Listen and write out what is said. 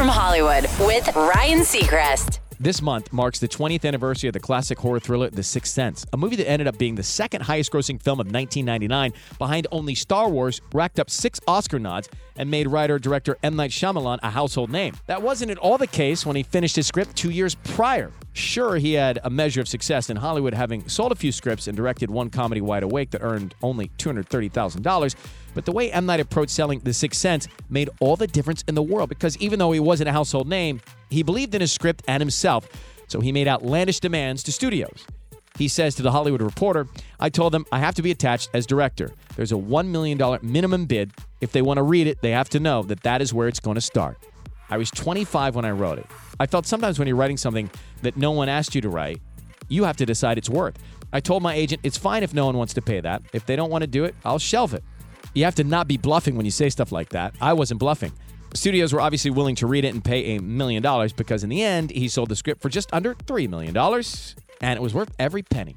from Hollywood with Ryan Seacrest. This month marks the 20th anniversary of the classic horror thriller The Sixth Sense, a movie that ended up being the second highest grossing film of 1999, behind only Star Wars, racked up six Oscar nods, and made writer director M. Night Shyamalan a household name. That wasn't at all the case when he finished his script two years prior. Sure, he had a measure of success in Hollywood, having sold a few scripts and directed one comedy, Wide Awake, that earned only $230,000. But the way M. Night approached selling The Sixth Sense made all the difference in the world because even though he wasn't a household name, he believed in his script and himself, so he made outlandish demands to studios. He says to the Hollywood Reporter, I told them I have to be attached as director. There's a $1 million minimum bid. If they want to read it, they have to know that that is where it's going to start. I was 25 when I wrote it. I felt sometimes when you're writing something that no one asked you to write, you have to decide its worth. I told my agent, it's fine if no one wants to pay that. If they don't want to do it, I'll shelve it. You have to not be bluffing when you say stuff like that. I wasn't bluffing. Studios were obviously willing to read it and pay a million dollars because in the end, he sold the script for just under $3 million, and it was worth every penny.